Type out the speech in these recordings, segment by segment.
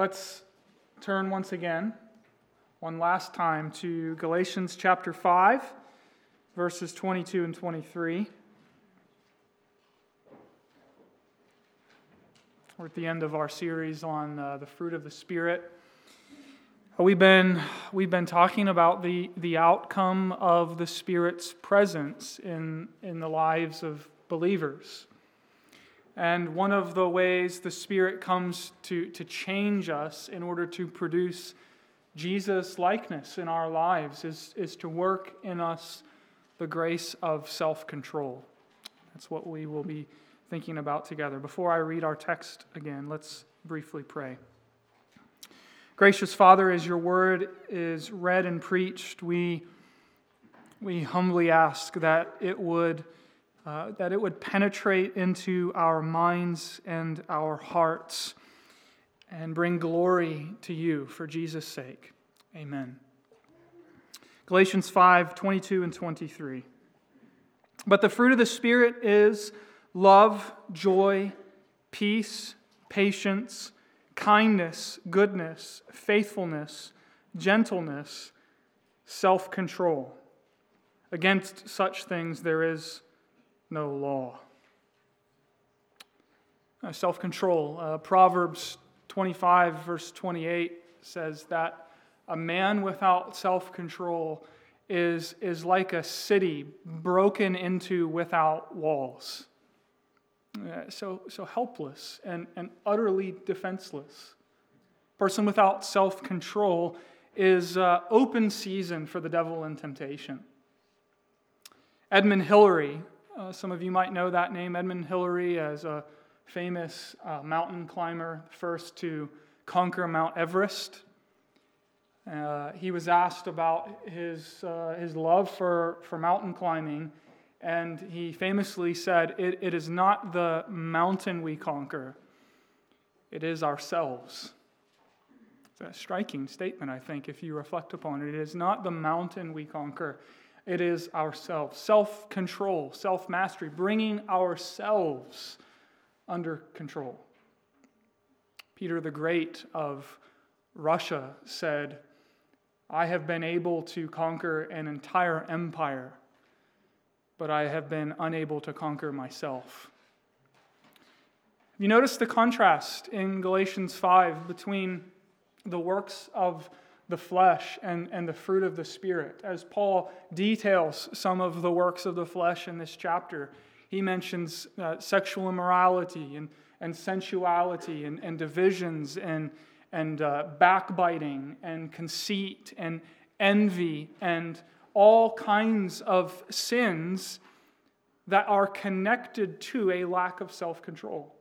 Let's turn once again, one last time, to Galatians chapter 5, verses 22 and 23. We're at the end of our series on uh, the fruit of the Spirit. We've been, we've been talking about the, the outcome of the Spirit's presence in, in the lives of believers. And one of the ways the Spirit comes to, to change us in order to produce Jesus' likeness in our lives is, is to work in us the grace of self control. That's what we will be thinking about together. Before I read our text again, let's briefly pray. Gracious Father, as your word is read and preached, we, we humbly ask that it would uh, that it would penetrate into our minds and our hearts and bring glory to you for Jesus' sake. Amen. Galatians 5 22 and 23. But the fruit of the Spirit is love, joy, peace, patience, kindness, goodness, faithfulness, gentleness, self control. Against such things there is no law. Uh, Self control. Uh, Proverbs 25, verse 28 says that a man without self control is, is like a city broken into without walls. Uh, so, so helpless and, and utterly defenseless. Person without self control is uh, open season for the devil and temptation. Edmund Hillary, uh, some of you might know that name, Edmund Hillary, as a famous uh, mountain climber, first to conquer Mount Everest. Uh, he was asked about his, uh, his love for, for mountain climbing, and he famously said, it, it is not the mountain we conquer, it is ourselves. It's a striking statement, I think, if you reflect upon it. It is not the mountain we conquer, it is ourselves. Self control, self mastery, bringing ourselves under control. Peter the Great of Russia said, I have been able to conquer an entire empire, but I have been unable to conquer myself. You notice the contrast in Galatians 5 between the works of the flesh and, and the fruit of the Spirit. As Paul details some of the works of the flesh in this chapter, he mentions uh, sexual immorality and, and sensuality and, and divisions and, and uh, backbiting and conceit and envy and all kinds of sins that are connected to a lack of self control.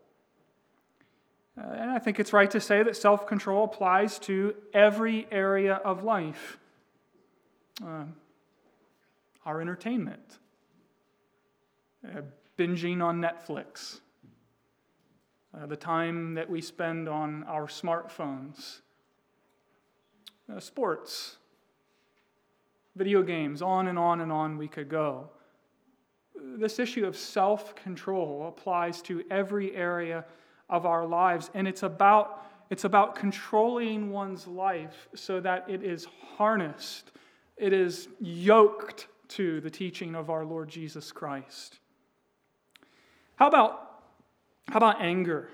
Uh, and I think it's right to say that self control applies to every area of life. Uh, our entertainment, uh, binging on Netflix, uh, the time that we spend on our smartphones, uh, sports, video games, on and on and on we could go. This issue of self control applies to every area of our lives. And it's about, it's about controlling one's life so that it is harnessed, it is yoked to the teaching of our Lord Jesus Christ. How about, how about anger?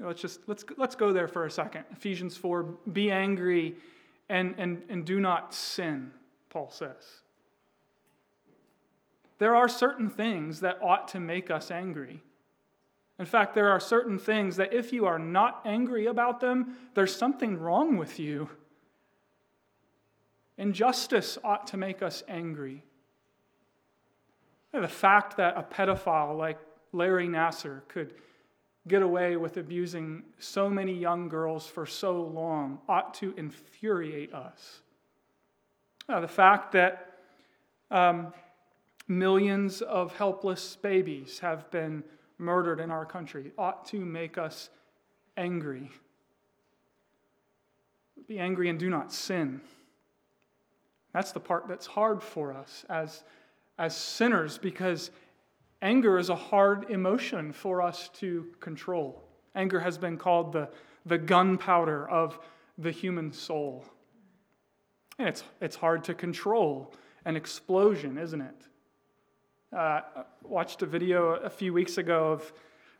Let's just let's, let's go there for a second. Ephesians 4 be angry and, and, and do not sin, Paul says. There are certain things that ought to make us angry. In fact, there are certain things that if you are not angry about them, there's something wrong with you. Injustice ought to make us angry. The fact that a pedophile like Larry Nassar could get away with abusing so many young girls for so long ought to infuriate us. The fact that um, millions of helpless babies have been murdered in our country ought to make us angry. Be angry and do not sin. That's the part that's hard for us as, as sinners because anger is a hard emotion for us to control. Anger has been called the, the gunpowder of the human soul. And it's, it's hard to control an explosion, isn't it? Uh, watched a video a few weeks ago of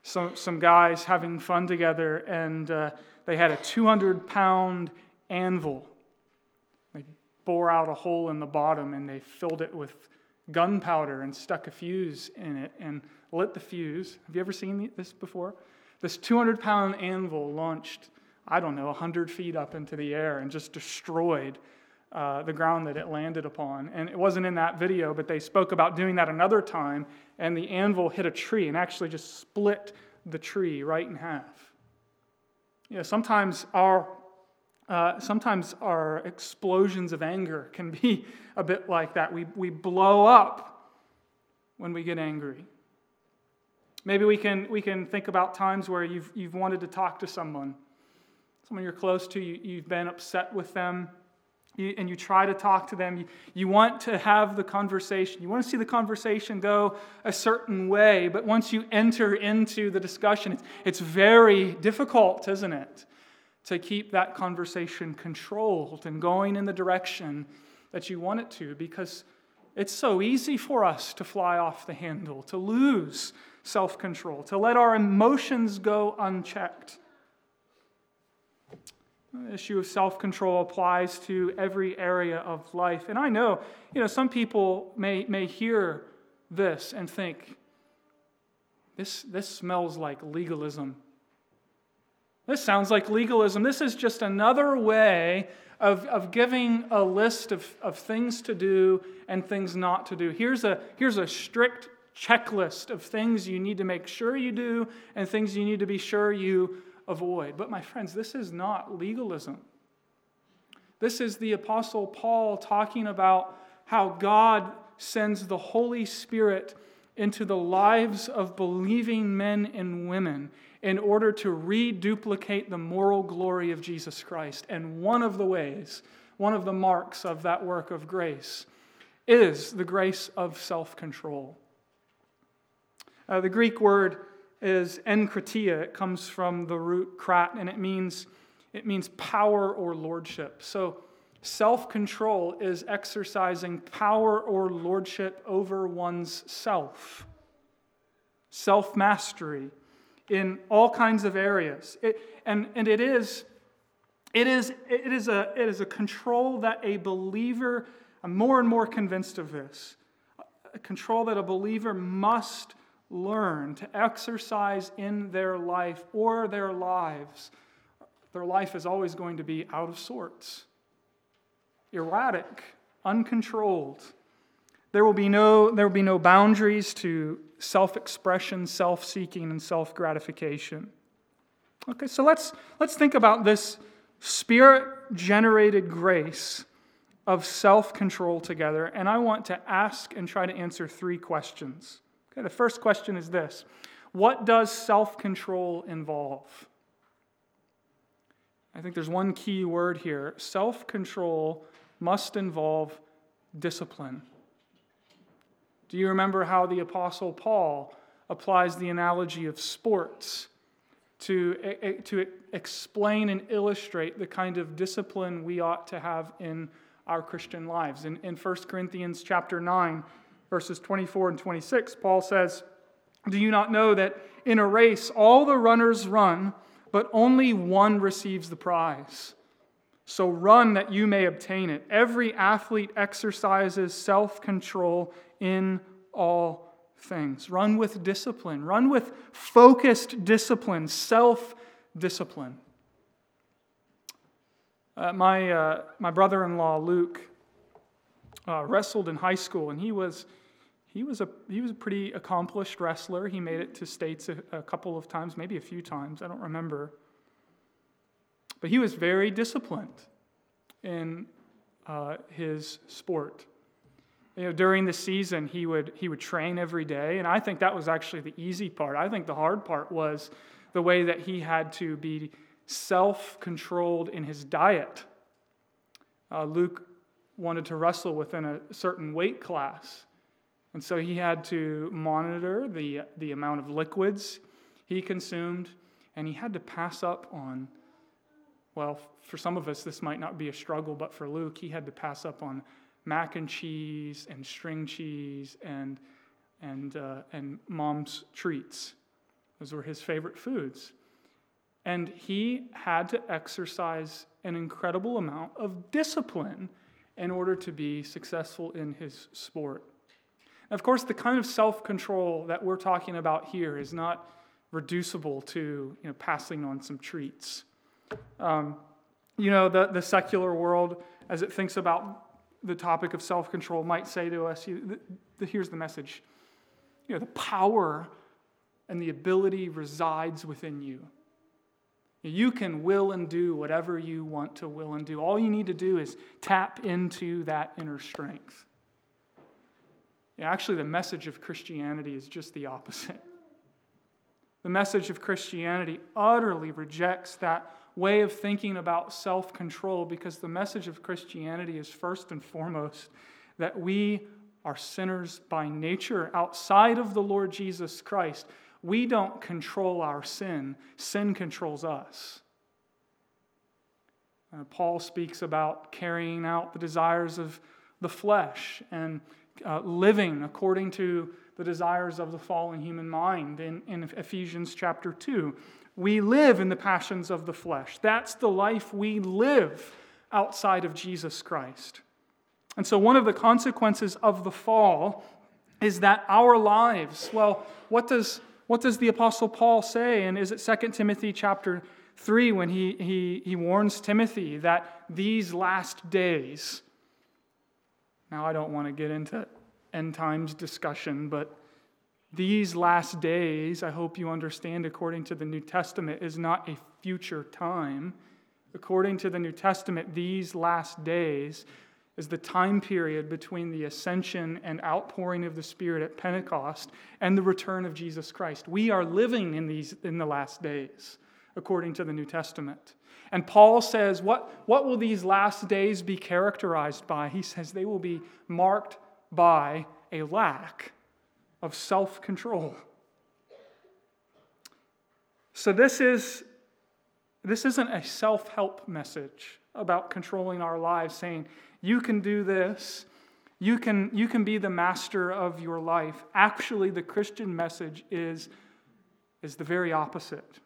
some, some guys having fun together, and uh, they had a 200 pound anvil. They bore out a hole in the bottom and they filled it with gunpowder and stuck a fuse in it and lit the fuse. Have you ever seen this before? This 200 pound anvil launched, I don't know, 100 feet up into the air and just destroyed uh, the ground that it landed upon. And it wasn't in that video, but they spoke about doing that another time, and the anvil hit a tree and actually just split the tree right in half. You know, sometimes our uh, sometimes our explosions of anger can be a bit like that. We, we blow up when we get angry. Maybe we can, we can think about times where you've, you've wanted to talk to someone, someone you're close to, you, you've been upset with them, you, and you try to talk to them. You, you want to have the conversation. You want to see the conversation go a certain way, but once you enter into the discussion, it's, it's very difficult, isn't it? To keep that conversation controlled and going in the direction that you want it to, because it's so easy for us to fly off the handle, to lose self control, to let our emotions go unchecked. The issue of self control applies to every area of life. And I know, you know, some people may, may hear this and think, this, this smells like legalism. This sounds like legalism. This is just another way of, of giving a list of, of things to do and things not to do. Here's a, here's a strict checklist of things you need to make sure you do and things you need to be sure you avoid. But, my friends, this is not legalism. This is the Apostle Paul talking about how God sends the Holy Spirit into the lives of believing men and women in order to reduplicate the moral glory of Jesus Christ. And one of the ways, one of the marks of that work of grace, is the grace of self control. Uh, the Greek word is enkrateia. It comes from the root krat, and it means, it means power or lordship. So, self control is exercising power or lordship over one's self, self mastery in all kinds of areas. It, and, and it is. It is, it, is a, it is a control that a believer, I'm more and more convinced of this, a control that a believer must learn to exercise in their life or their lives, their life is always going to be out of sorts, erratic, uncontrolled. There will be no, there will be no boundaries to self expression, self seeking, and self gratification. Okay, so let's, let's think about this spirit generated grace of self control together. And I want to ask and try to answer three questions. Okay, the first question is this What does self control involve? I think there's one key word here. Self control must involve discipline. Do you remember how the Apostle Paul applies the analogy of sports to, to explain and illustrate the kind of discipline we ought to have in our Christian lives? In, in 1 Corinthians chapter 9, verses 24 and 26, Paul says, Do you not know that in a race all the runners run, but only one receives the prize? So run that you may obtain it. Every athlete exercises self control in all things. Run with discipline, run with focused discipline, self discipline. Uh, my, uh, my brother in law, Luke, uh, wrestled in high school, and he was he was a he was a pretty accomplished wrestler. He made it to states a, a couple of times, maybe a few times. I don't remember. But he was very disciplined in uh, his sport. You know, during the season, he would he would train every day, and I think that was actually the easy part. I think the hard part was the way that he had to be self-controlled in his diet. Uh, Luke wanted to wrestle within a certain weight class. And so he had to monitor the, the amount of liquids he consumed, and he had to pass up on Well, for some of us, this might not be a struggle, but for Luke, he had to pass up on mac and cheese and string cheese and, and, uh, and mom's treats. Those were his favorite foods. And he had to exercise an incredible amount of discipline in order to be successful in his sport. Of course, the kind of self control that we're talking about here is not reducible to you know, passing on some treats. Um, you know, the, the secular world, as it thinks about the topic of self control, might say to us the, here's the message. You know, the power and the ability resides within you. You can will and do whatever you want to will and do. All you need to do is tap into that inner strength. Actually, the message of Christianity is just the opposite. The message of Christianity utterly rejects that way of thinking about self control because the message of Christianity is first and foremost that we are sinners by nature outside of the Lord Jesus Christ. We don't control our sin, sin controls us. Uh, Paul speaks about carrying out the desires of the flesh and uh, living according to the desires of the fallen human mind in, in Ephesians chapter 2. We live in the passions of the flesh. That's the life we live outside of Jesus Christ. And so, one of the consequences of the fall is that our lives, well, what does, what does the Apostle Paul say? And is it 2 Timothy chapter 3 when he, he, he warns Timothy that these last days, now I don't want to get into end times discussion, but these last days, I hope you understand, according to the New Testament, is not a future time. According to the New Testament, these last days is the time period between the ascension and outpouring of the Spirit at Pentecost and the return of Jesus Christ. We are living in these in the last days, according to the New Testament. And Paul says, what, what will these last days be characterized by? He says they will be marked by a lack of self control. So, this, is, this isn't a self help message about controlling our lives, saying, you can do this, you can, you can be the master of your life. Actually, the Christian message is, is the very opposite.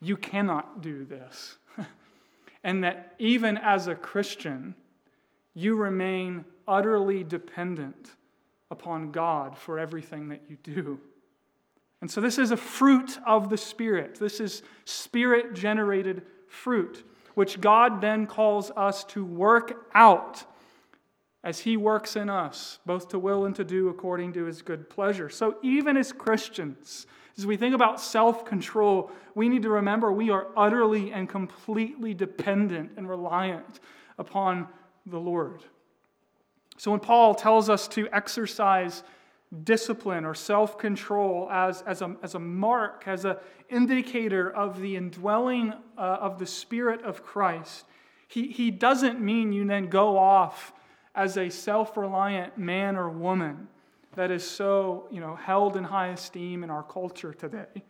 You cannot do this. and that even as a Christian, you remain utterly dependent upon God for everything that you do. And so, this is a fruit of the Spirit. This is spirit generated fruit, which God then calls us to work out as He works in us, both to will and to do according to His good pleasure. So, even as Christians, as we think about self control, we need to remember we are utterly and completely dependent and reliant upon the Lord. So when Paul tells us to exercise discipline or self control as, as, a, as a mark, as an indicator of the indwelling uh, of the Spirit of Christ, he, he doesn't mean you then go off as a self reliant man or woman that is so you know, held in high esteem in our culture today.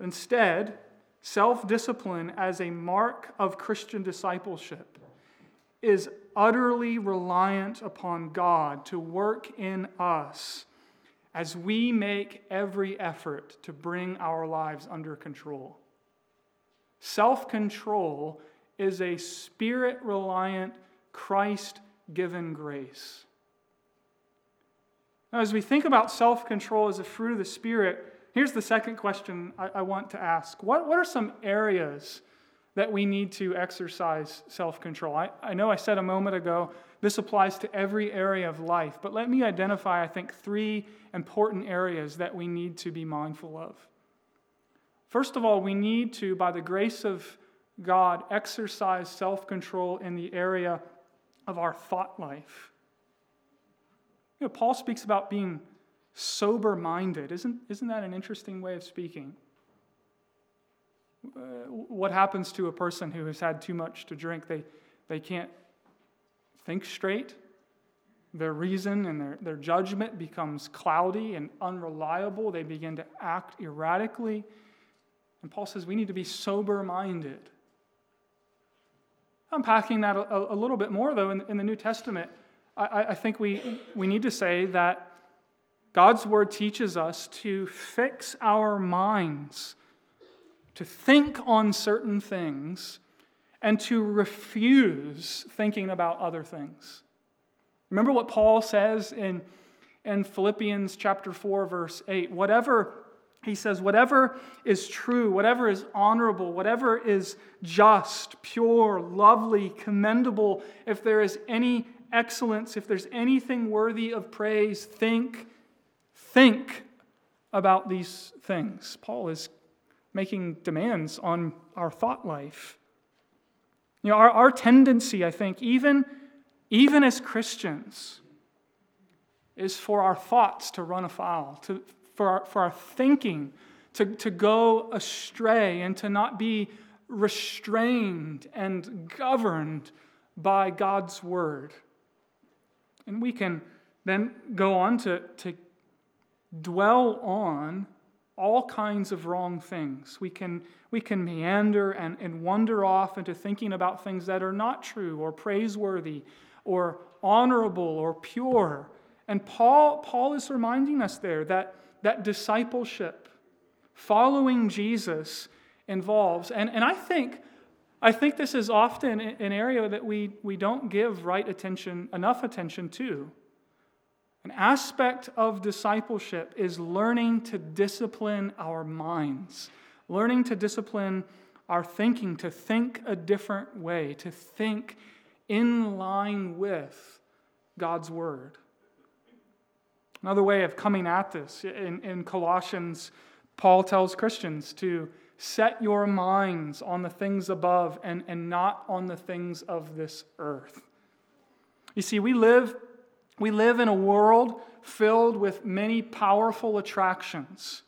Instead, self discipline as a mark of Christian discipleship is utterly reliant upon God to work in us as we make every effort to bring our lives under control. Self control is a spirit reliant, Christ given grace. Now, as we think about self control as a fruit of the Spirit, here's the second question I, I want to ask what, what are some areas? that we need to exercise self control. I, I know I said a moment ago this applies to every area of life, but let me identify, I think, three important areas that we need to be mindful of. First of all, we need to, by the grace of God, exercise self control in the area of our thought life. Know, Paul speaks about being sober minded. Isn't, isn't that an interesting way of speaking? Uh, what happens to a person who has had too much to drink? They, they can't think straight. Their reason and their, their judgment becomes cloudy and unreliable. They begin to act erratically. And Paul says we need to be sober minded. Unpacking that a, a little bit more, though, in, in the New Testament, I, I think we, we need to say that God's word teaches us to fix our minds, to think on certain things, and to refuse thinking about other things. Remember what Paul says in, in Philippians chapter 4, verse 8? Whatever, he says, whatever is true, whatever is honorable, whatever is just, pure, lovely, commendable, if there is any excellence, if there's anything worthy of praise, think, think about these things. Paul is making demands on our thought life. You know, our, our tendency, I think, even, even as Christians, is for our thoughts to run afoul, to, for, our, for our thinking to, to go astray and to not be restrained and governed by God's word. And we can then go on to, to dwell on all kinds of wrong things. We can, we can meander and, and wander off into thinking about things that are not true or praiseworthy or honorable or pure. And Paul, Paul is reminding us there that, that discipleship, following Jesus, involves. And, and I think I think this is often an area that we, we don't give right attention, enough attention to. An aspect of discipleship is learning to discipline our minds, learning to discipline our thinking, to think a different way, to think in line with God's Word. Another way of coming at this in, in Colossians, Paul tells Christians to Set your minds on the things above and, and not on the things of this earth. You see, we live, we live in a world filled with many powerful attractions,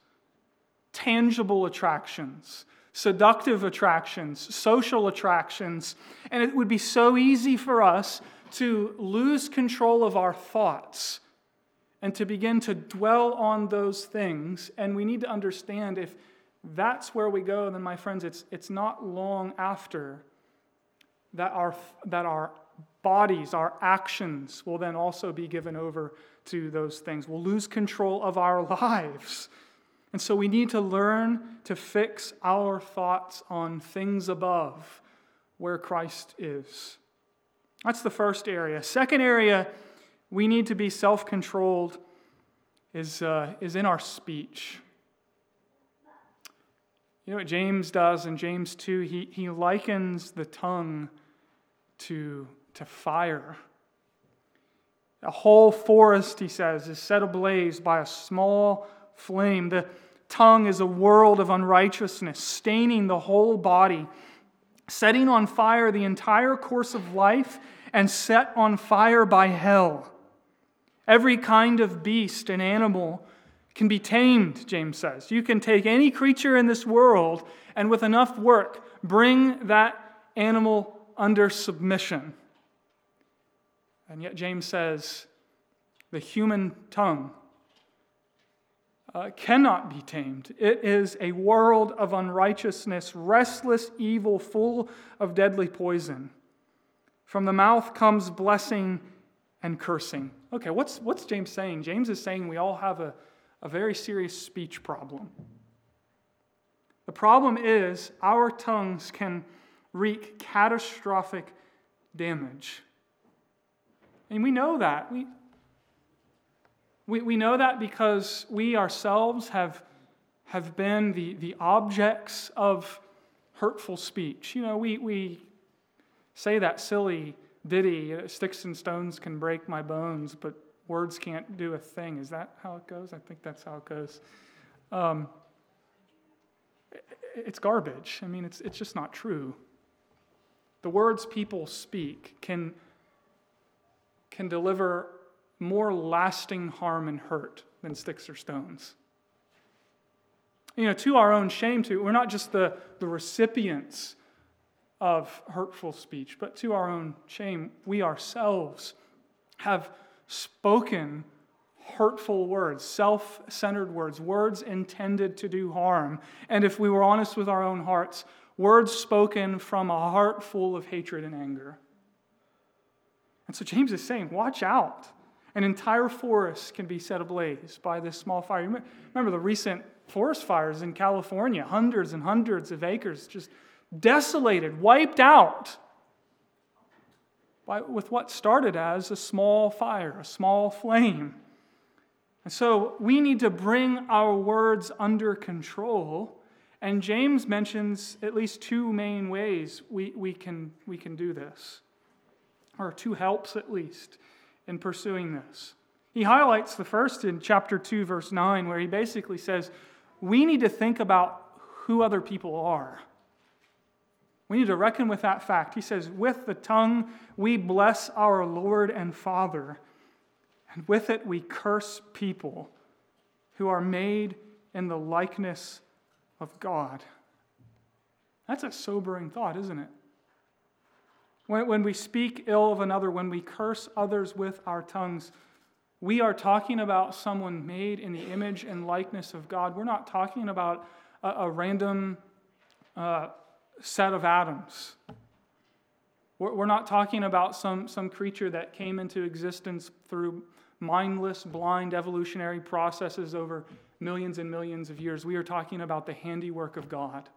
tangible attractions, seductive attractions, social attractions, and it would be so easy for us to lose control of our thoughts and to begin to dwell on those things. And we need to understand if that's where we go, then, my friends, it's, it's not long after that our, that our bodies, our actions will then also be given over to those things. We'll lose control of our lives. And so we need to learn to fix our thoughts on things above where Christ is. That's the first area. Second area, we need to be self controlled, is, uh, is in our speech. You know what James does in James 2? He, he likens the tongue to, to fire. A whole forest, he says, is set ablaze by a small flame. The tongue is a world of unrighteousness, staining the whole body, setting on fire the entire course of life, and set on fire by hell. Every kind of beast and animal can be tamed, James says. You can take any creature in this world and with enough work bring that animal under submission. And yet, James says the human tongue uh, cannot be tamed. It is a world of unrighteousness, restless evil, full of deadly poison. From the mouth comes blessing and cursing. Okay, what's, what's James saying? James is saying we all have a a very serious speech problem. The problem is our tongues can wreak catastrophic damage. And we know that. We, we, we know that because we ourselves have, have been the, the objects of hurtful speech. You know, we, we say that silly ditty, sticks and stones can break my bones, but words can't do a thing. Is that how it goes? I think that's how it goes. Um, it's garbage. I mean, it's, it's just not true. The words people speak can, can deliver more lasting harm and hurt than sticks or stones. You know, to our own shame, too, we're not just the, the recipients of hurtful speech, but to our own shame, we ourselves have spoken hurtful words, self centered words, words intended to do harm. And if we were honest with our own hearts, words spoken from a heart full of hatred and anger. And so James is saying, watch out. An entire forest can be set ablaze by this small fire. Remember the recent forest fires in California, hundreds and hundreds of acres just desolated, wiped out by, with what started as a small fire, a small flame. And so we need to bring our words under control. And James mentions at least two main ways we, we, can, we can do this, or two helps at least in pursuing this. He highlights the first in chapter 2, verse 9, where he basically says, We need to think about who other people are. We need to reckon with that fact. He says, With the tongue we bless our Lord and Father, and with it we curse people who are made in the likeness of God. That's a sobering thought, isn't it? When, when we speak ill of another, when we curse others with our tongues, we are talking about someone made in the image and likeness of God. We're not talking about a, a random uh, set of atoms. We're not talking about some, some creature that came into existence through mindless, blind evolutionary processes over millions and millions of years. We are talking about the handiwork of God.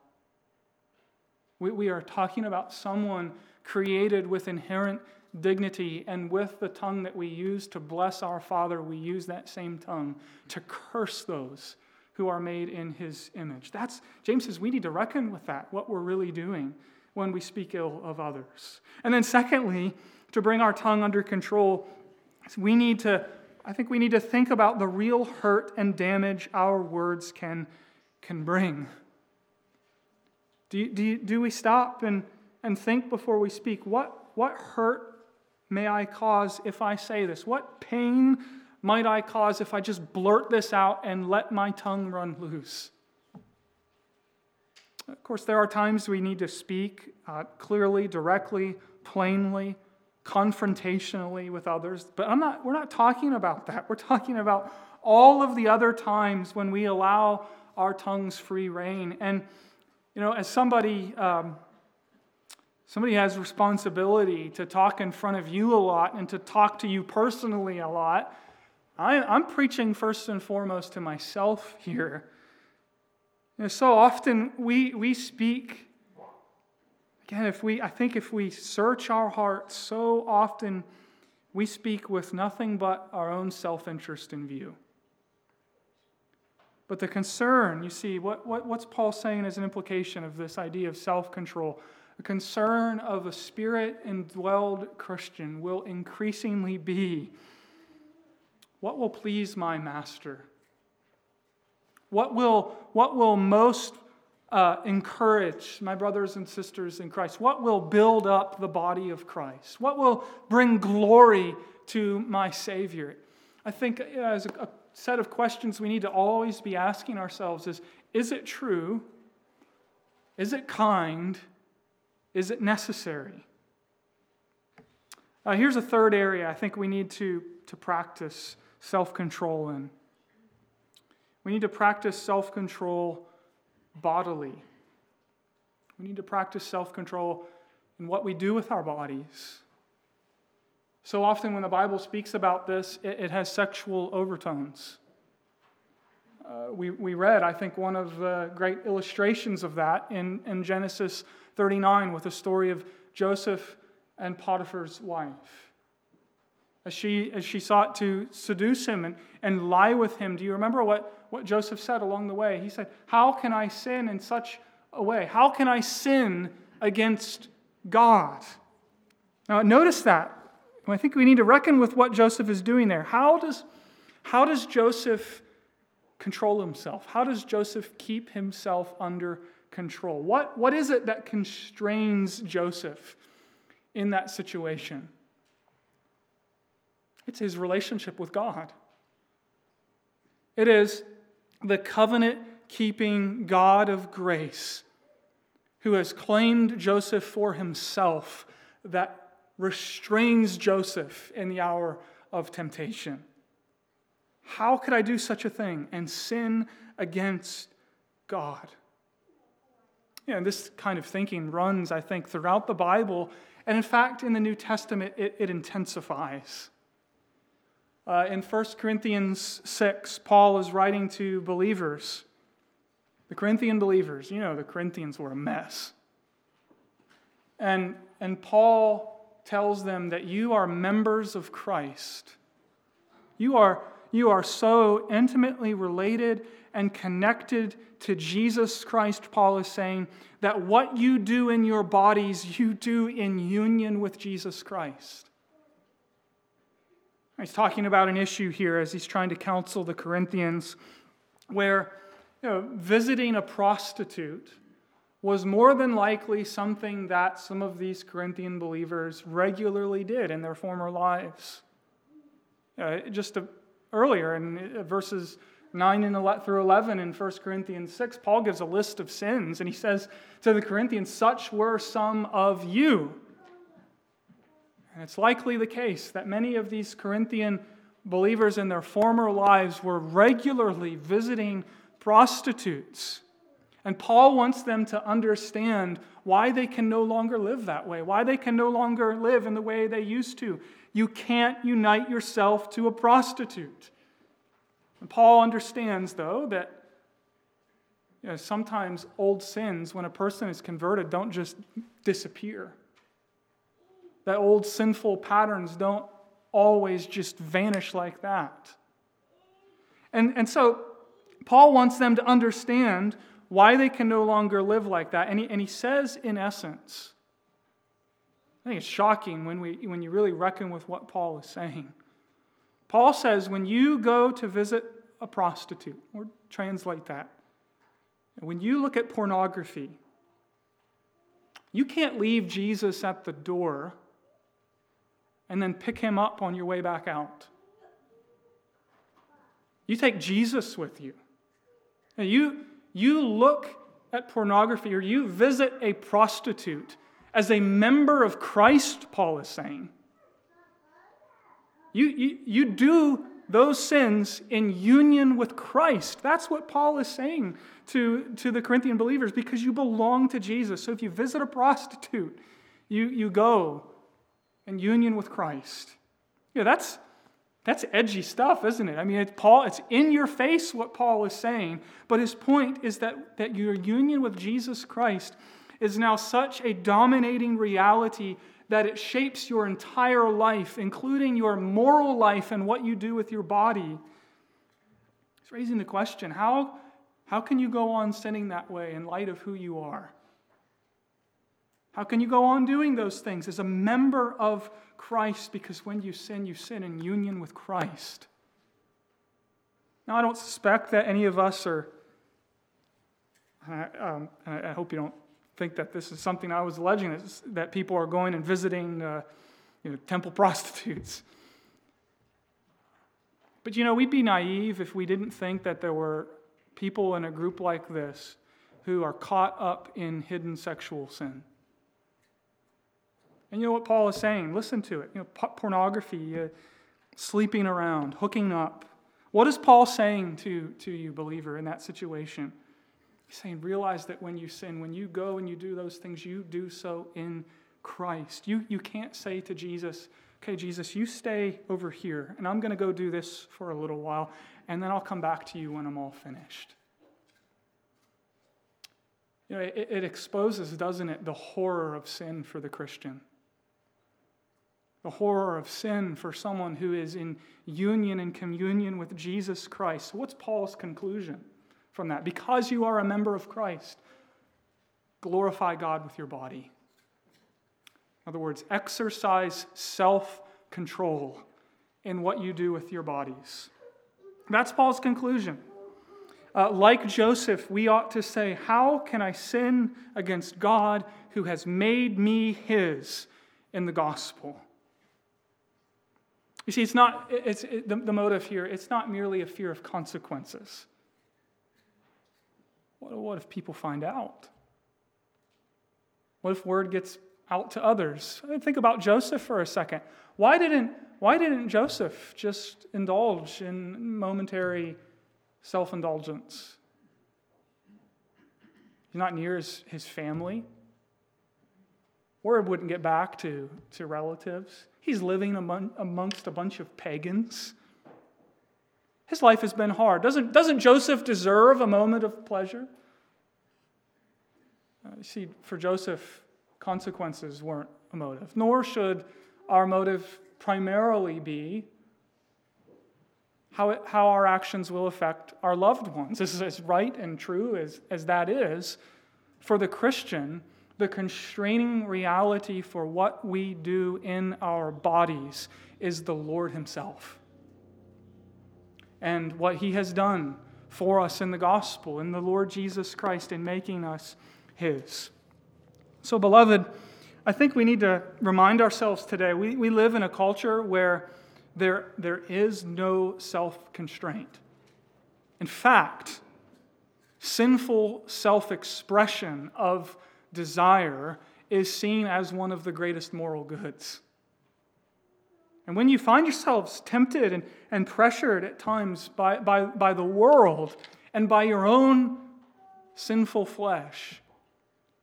We, we are talking about someone created with inherent dignity, and with the tongue that we use to bless our Father, we use that same tongue to curse those who are made in his image. That's James says we need to reckon with that, what we're really doing when we speak ill of others. And then secondly, to bring our tongue under control, we need to I think we need to think about the real hurt and damage our words can, can bring. Do, you, do, you, do we stop and, and think before we speak? What, what hurt may I cause if I say this? What pain might I cause if I just blurt this out and let my tongue run loose? Of course, there are times we need to speak uh, clearly, directly, plainly, confrontationally with others, but I'm not, we're not talking about that. We're talking about all of the other times when we allow our tongues free reign. And, you know, as somebody, um, somebody has responsibility to talk in front of you a lot and to talk to you personally a lot, I, am preaching first and foremost to myself here. You know, so often we, we speak, again, if we, I think if we search our hearts, so often we speak with nothing but our own self interest in view. But the concern, you see, what, what, what's Paul saying as an implication of this idea of self control? The concern of a spirit indwelled Christian will increasingly be what will please my master? What will, what will most uh, encourage my brothers and sisters in Christ? What will build up the body of Christ? What will bring glory to my Savior? I think as a, a set of questions we need to always be asking ourselves is is it true? Is it kind? Is it necessary? Uh, here's a third area I think we need to, to practice self control in. We need to practice self control bodily. We need to practice self control in what we do with our bodies. So often, when the Bible speaks about this, it, it has sexual overtones. Uh, we, we read, I think, one of the great illustrations of that in, in Genesis 39 with the story of Joseph and Potiphar's wife as she, as she sought to seduce him and, and lie with him. Do you remember what, what Joseph said along the way? He said, How can I sin in such a way? How can I sin against God? Now, notice that. I think we need to reckon with what Joseph is doing there. How does, how does Joseph control himself? How does Joseph keep himself under control? What, what is it that constrains Joseph in that situation? It's his relationship with God. It is the covenant keeping God of grace who has claimed Joseph for himself that restrains Joseph in the hour of temptation. How could I do such a thing and sin against God? You know, this kind of thinking runs, I think, throughout the Bible. And in fact, in the New Testament, it, it intensifies. Uh, in 1 Corinthians 6, Paul is writing to believers, the Corinthian believers. You know, the Corinthians were a mess. And, and Paul tells them that you are members of Christ. You are, you are so intimately related and connected to Jesus Christ, Paul is saying, that what you do in your bodies, you do in union with Jesus Christ. He's talking about an issue here as he's trying to counsel the Corinthians where you know, visiting a prostitute was more than likely something that some of these Corinthian believers regularly did in their former lives. Uh, just a, earlier in verses 9 and through 11 in 1 Corinthians 6, Paul gives a list of sins, and he says to the Corinthians, Such were some of you. And it's likely the case that many of these Corinthian believers in their former lives were regularly visiting prostitutes. And Paul wants them to understand why they can no longer live that way, why they can no longer live in the way they used to. You can't unite yourself to a prostitute. And Paul understands, though, that you know, sometimes old sins, when a person is converted, don't just disappear. That old sinful patterns don't always just vanish like that. And, and so, Paul wants them to understand why they can no longer live like that. And he, and he says, in essence, I think it's shocking when, we, when you really reckon with what Paul is saying. Paul says when you go to visit a prostitute, or translate that, when you look at pornography, you can't leave Jesus at the door and then pick him up on your way back out. You take Jesus with you. You, you look at pornography or you visit a prostitute as a member of Christ, Paul is saying. You, you, you do those sins in union with Christ. That's what Paul is saying to, to the Corinthian believers because you belong to Jesus. So if you visit a prostitute, you, you go in union with Christ. Yeah, that's, that's edgy stuff, isn't it? I mean, it's, Paul, it's in your face what Paul is saying, but his point is that, that your union with Jesus Christ is now such a dominating reality that it shapes your entire life, including your moral life and what you do with your body. He's raising the question how, how can you go on sinning that way in light of who you are? How can you go on doing those things as a member of Christ? Because when you sin, you sin in union with Christ. Now, I don't suspect that any of us are, I, um, I hope you don't think that this is something I was alleging that people are going and visiting uh, you know, temple prostitutes. But you know, we'd be naive if we didn't think that there were people in a group like this who are caught up in hidden sexual sin. And you know what Paul is saying? Listen to it. You know, pornography, uh, sleeping around, hooking up. What is Paul saying to, to you, believer, in that situation? He's saying, realize that when you sin, when you go and you do those things, you do so in Christ. You, you can't say to Jesus, okay, Jesus, you stay over here, and I'm going to go do this for a little while, and then I'll come back to you when I'm all finished. You know, it, it exposes, doesn't it, the horror of sin for the Christian. The horror of sin for someone who is in union and communion with Jesus Christ. What's Paul's conclusion? from that. Because you are a member of Christ, glorify God with your body. In other words, exercise self control in what you do with your bodies. That's Paul's conclusion. Uh, like Joseph, we ought to say, How can I sin against God who has made me his in the gospel? You see, it's not, it's, it, the, the motive here, it's not merely a fear of consequences. What, what if people find out? What if word gets out to others? Think about Joseph for a second. Why didn't, why didn't Joseph just indulge in momentary self indulgence? He's not near his, his family. Word wouldn't get back to, to relatives. He's living among, amongst a bunch of pagans. His life has been hard. Doesn't, doesn't Joseph deserve a moment of pleasure? Uh, see, for Joseph, consequences weren't a motive, nor should our motive primarily be how, it, how our actions will affect our loved ones. This is as right and true as, as that is. For the Christian, the constraining reality for what we do in our bodies is the Lord Himself. And what He has done for us in the gospel, in the Lord Jesus Christ, in making us His. So, beloved, I think we need to remind ourselves today we, we live in a culture where there, there is no self constraint. In fact, sinful self expression of desire is seen as one of the greatest moral goods. And when you find yourselves tempted and, and pressured at times by, by, by the world and by your own sinful flesh,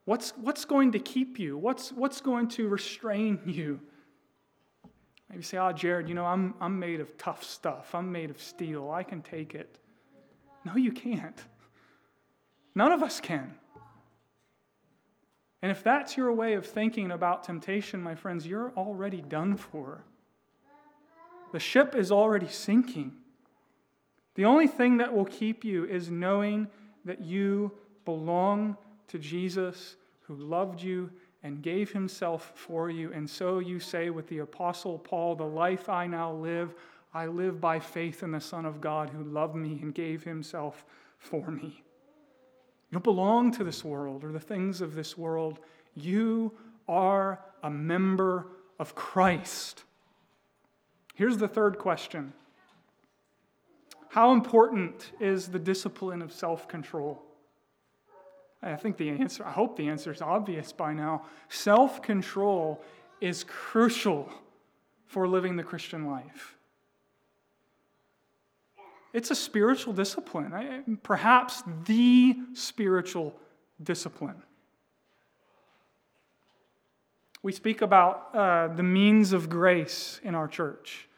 what's, what's going to keep you? What's, what's going to restrain you? Maybe say, oh, Jared, you know, I'm, I'm made of tough stuff. I'm made of steel. I can take it. No, you can't. None of us can. And if that's your way of thinking about temptation, my friends, you're already done for. The ship is already sinking. The only thing that will keep you is knowing that you belong to Jesus who loved you and gave himself for you. And so you say with the Apostle Paul, The life I now live, I live by faith in the Son of God who loved me and gave himself for me. You don't belong to this world or the things of this world. You are a member of Christ. Here's the third question How important is the discipline of self control? I think the answer, I hope the answer is obvious by now. Self control is crucial for living the Christian life. It's a spiritual discipline, perhaps the spiritual discipline. We speak about uh, the means of grace in our church,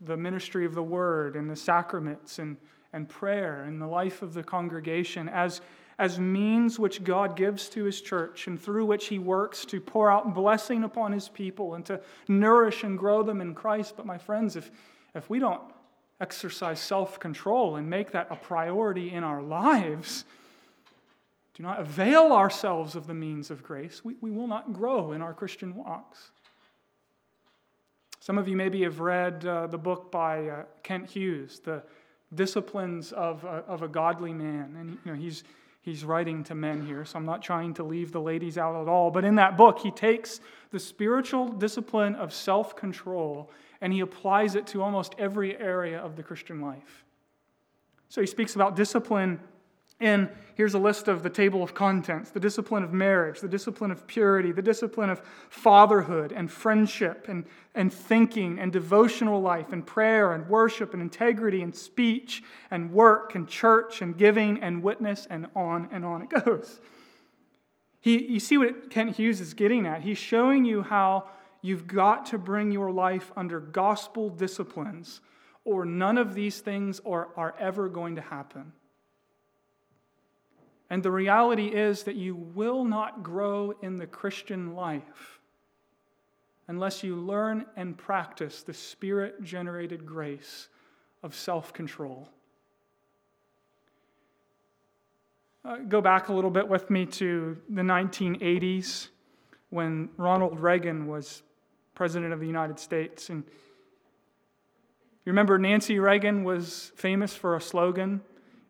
the ministry of the word and the sacraments and, and prayer and the life of the congregation as as means which God gives to his church and through which he works to pour out blessing upon his people and to nourish and grow them in Christ. But, my friends, if, if we don't exercise self control and make that a priority in our lives, do not avail ourselves of the means of grace, we, we will not grow in our Christian walks. Some of you maybe have read uh, the book by uh, Kent Hughes, The Disciplines of, of a Godly Man. And you know, he's, he's writing to men here, so I'm not trying to leave the ladies out at all. But in that book, he takes the spiritual discipline of self control and he applies it to almost every area of the Christian life. So he speaks about discipline and here's a list of the table of contents the discipline of marriage, the discipline of purity, the discipline of fatherhood and friendship and, and thinking and devotional life and prayer and worship and integrity and speech and work and church and giving and witness and on and on it goes. He, you see what Kent Hughes is getting at? He's showing you how you've got to bring your life under gospel disciplines, or none of these things are, are ever going to happen. And the reality is that you will not grow in the Christian life unless you learn and practice the spirit generated grace of self control. Uh, go back a little bit with me to the 1980s when Ronald Reagan was president of the United States. And you remember Nancy Reagan was famous for a slogan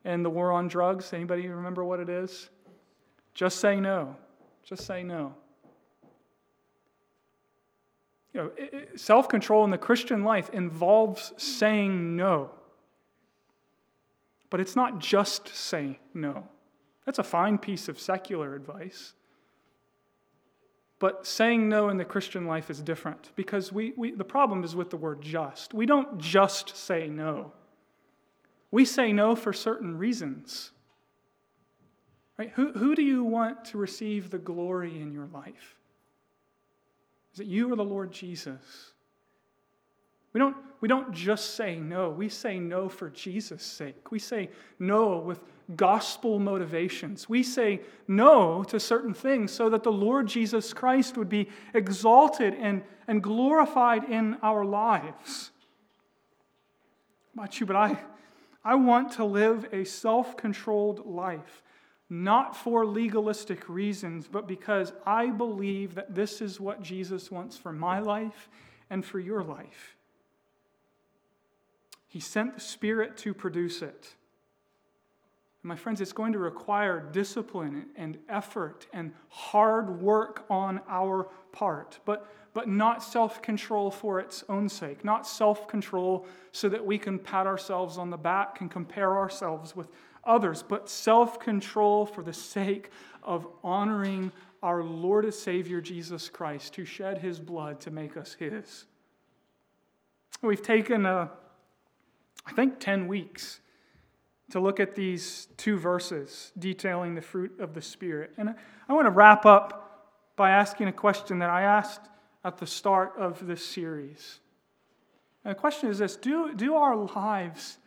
and the war on drugs? Anybody remember what it is? Just say no. Just say no. You know, self control in the Christian life involves saying no. But it's not just saying no. That's a fine piece of secular advice. But saying no in the Christian life is different because we, we, the problem is with the word just. We don't just say no. We say no for certain reasons. Right? Who, who do you want to receive the glory in your life? Is it you or the Lord Jesus? We don't, we don't just say no, we say no for Jesus' sake. We say no with gospel motivations. We say no to certain things so that the Lord Jesus Christ would be exalted and, and glorified in our lives. About you, but I, I want to live a self controlled life, not for legalistic reasons, but because I believe that this is what Jesus wants for my life and for your life. He sent the Spirit to produce it. My friends, it's going to require discipline and effort and hard work on our part, but, but not self control for its own sake, not self control so that we can pat ourselves on the back and compare ourselves with others, but self control for the sake of honoring our Lord and Savior Jesus Christ, who shed his blood to make us his. We've taken, uh, I think, 10 weeks to look at these two verses detailing the fruit of the Spirit. And I want to wrap up by asking a question that I asked at the start of this series. And the question is this Do, do our lives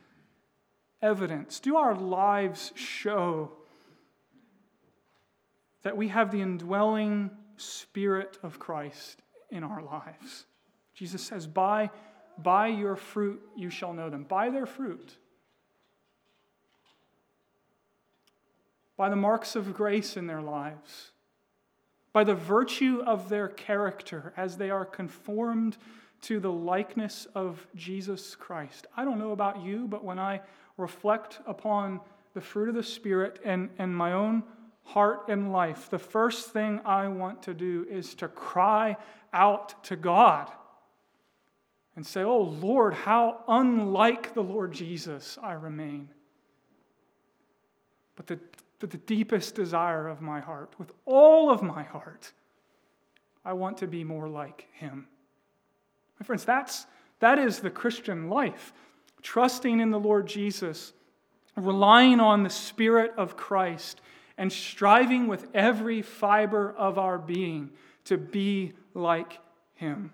evidence, do our lives show that we have the indwelling Spirit of Christ in our lives? Jesus says, By, by your fruit you shall know them. By their fruit. by the marks of grace in their lives, by the virtue of their character as they are conformed to the likeness of Jesus Christ. I don't know about you, but when I reflect upon the fruit of the Spirit and, and my own heart and life, the first thing I want to do is to cry out to God and say, Oh Lord, how unlike the Lord Jesus I remain. But the the deepest desire of my heart, with all of my heart, I want to be more like him. My friends, that's, that is the Christian life. Trusting in the Lord Jesus, relying on the Spirit of Christ, and striving with every fiber of our being to be like him.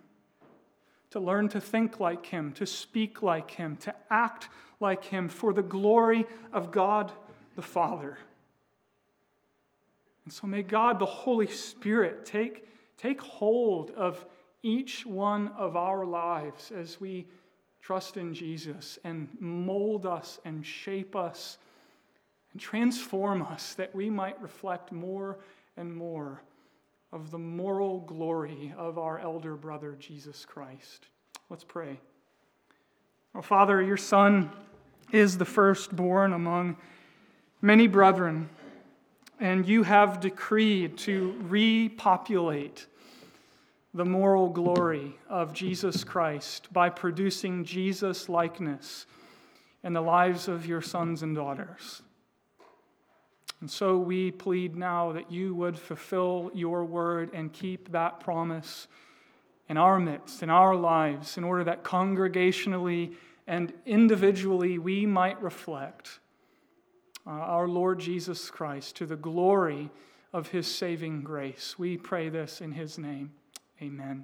To learn to think like him, to speak like him, to act like him for the glory of God the Father. And so may God, the Holy Spirit, take, take hold of each one of our lives as we trust in Jesus and mold us and shape us and transform us that we might reflect more and more of the moral glory of our elder brother, Jesus Christ. Let's pray. Oh, Father, your Son is the firstborn among many brethren and you have decreed to repopulate the moral glory of Jesus Christ by producing Jesus' likeness in the lives of your sons and daughters. And so we plead now that you would fulfill your word and keep that promise in our midst, in our lives, in order that congregationally and individually we might reflect uh, our Lord Jesus Christ to the glory of his saving grace. We pray this in his name. Amen.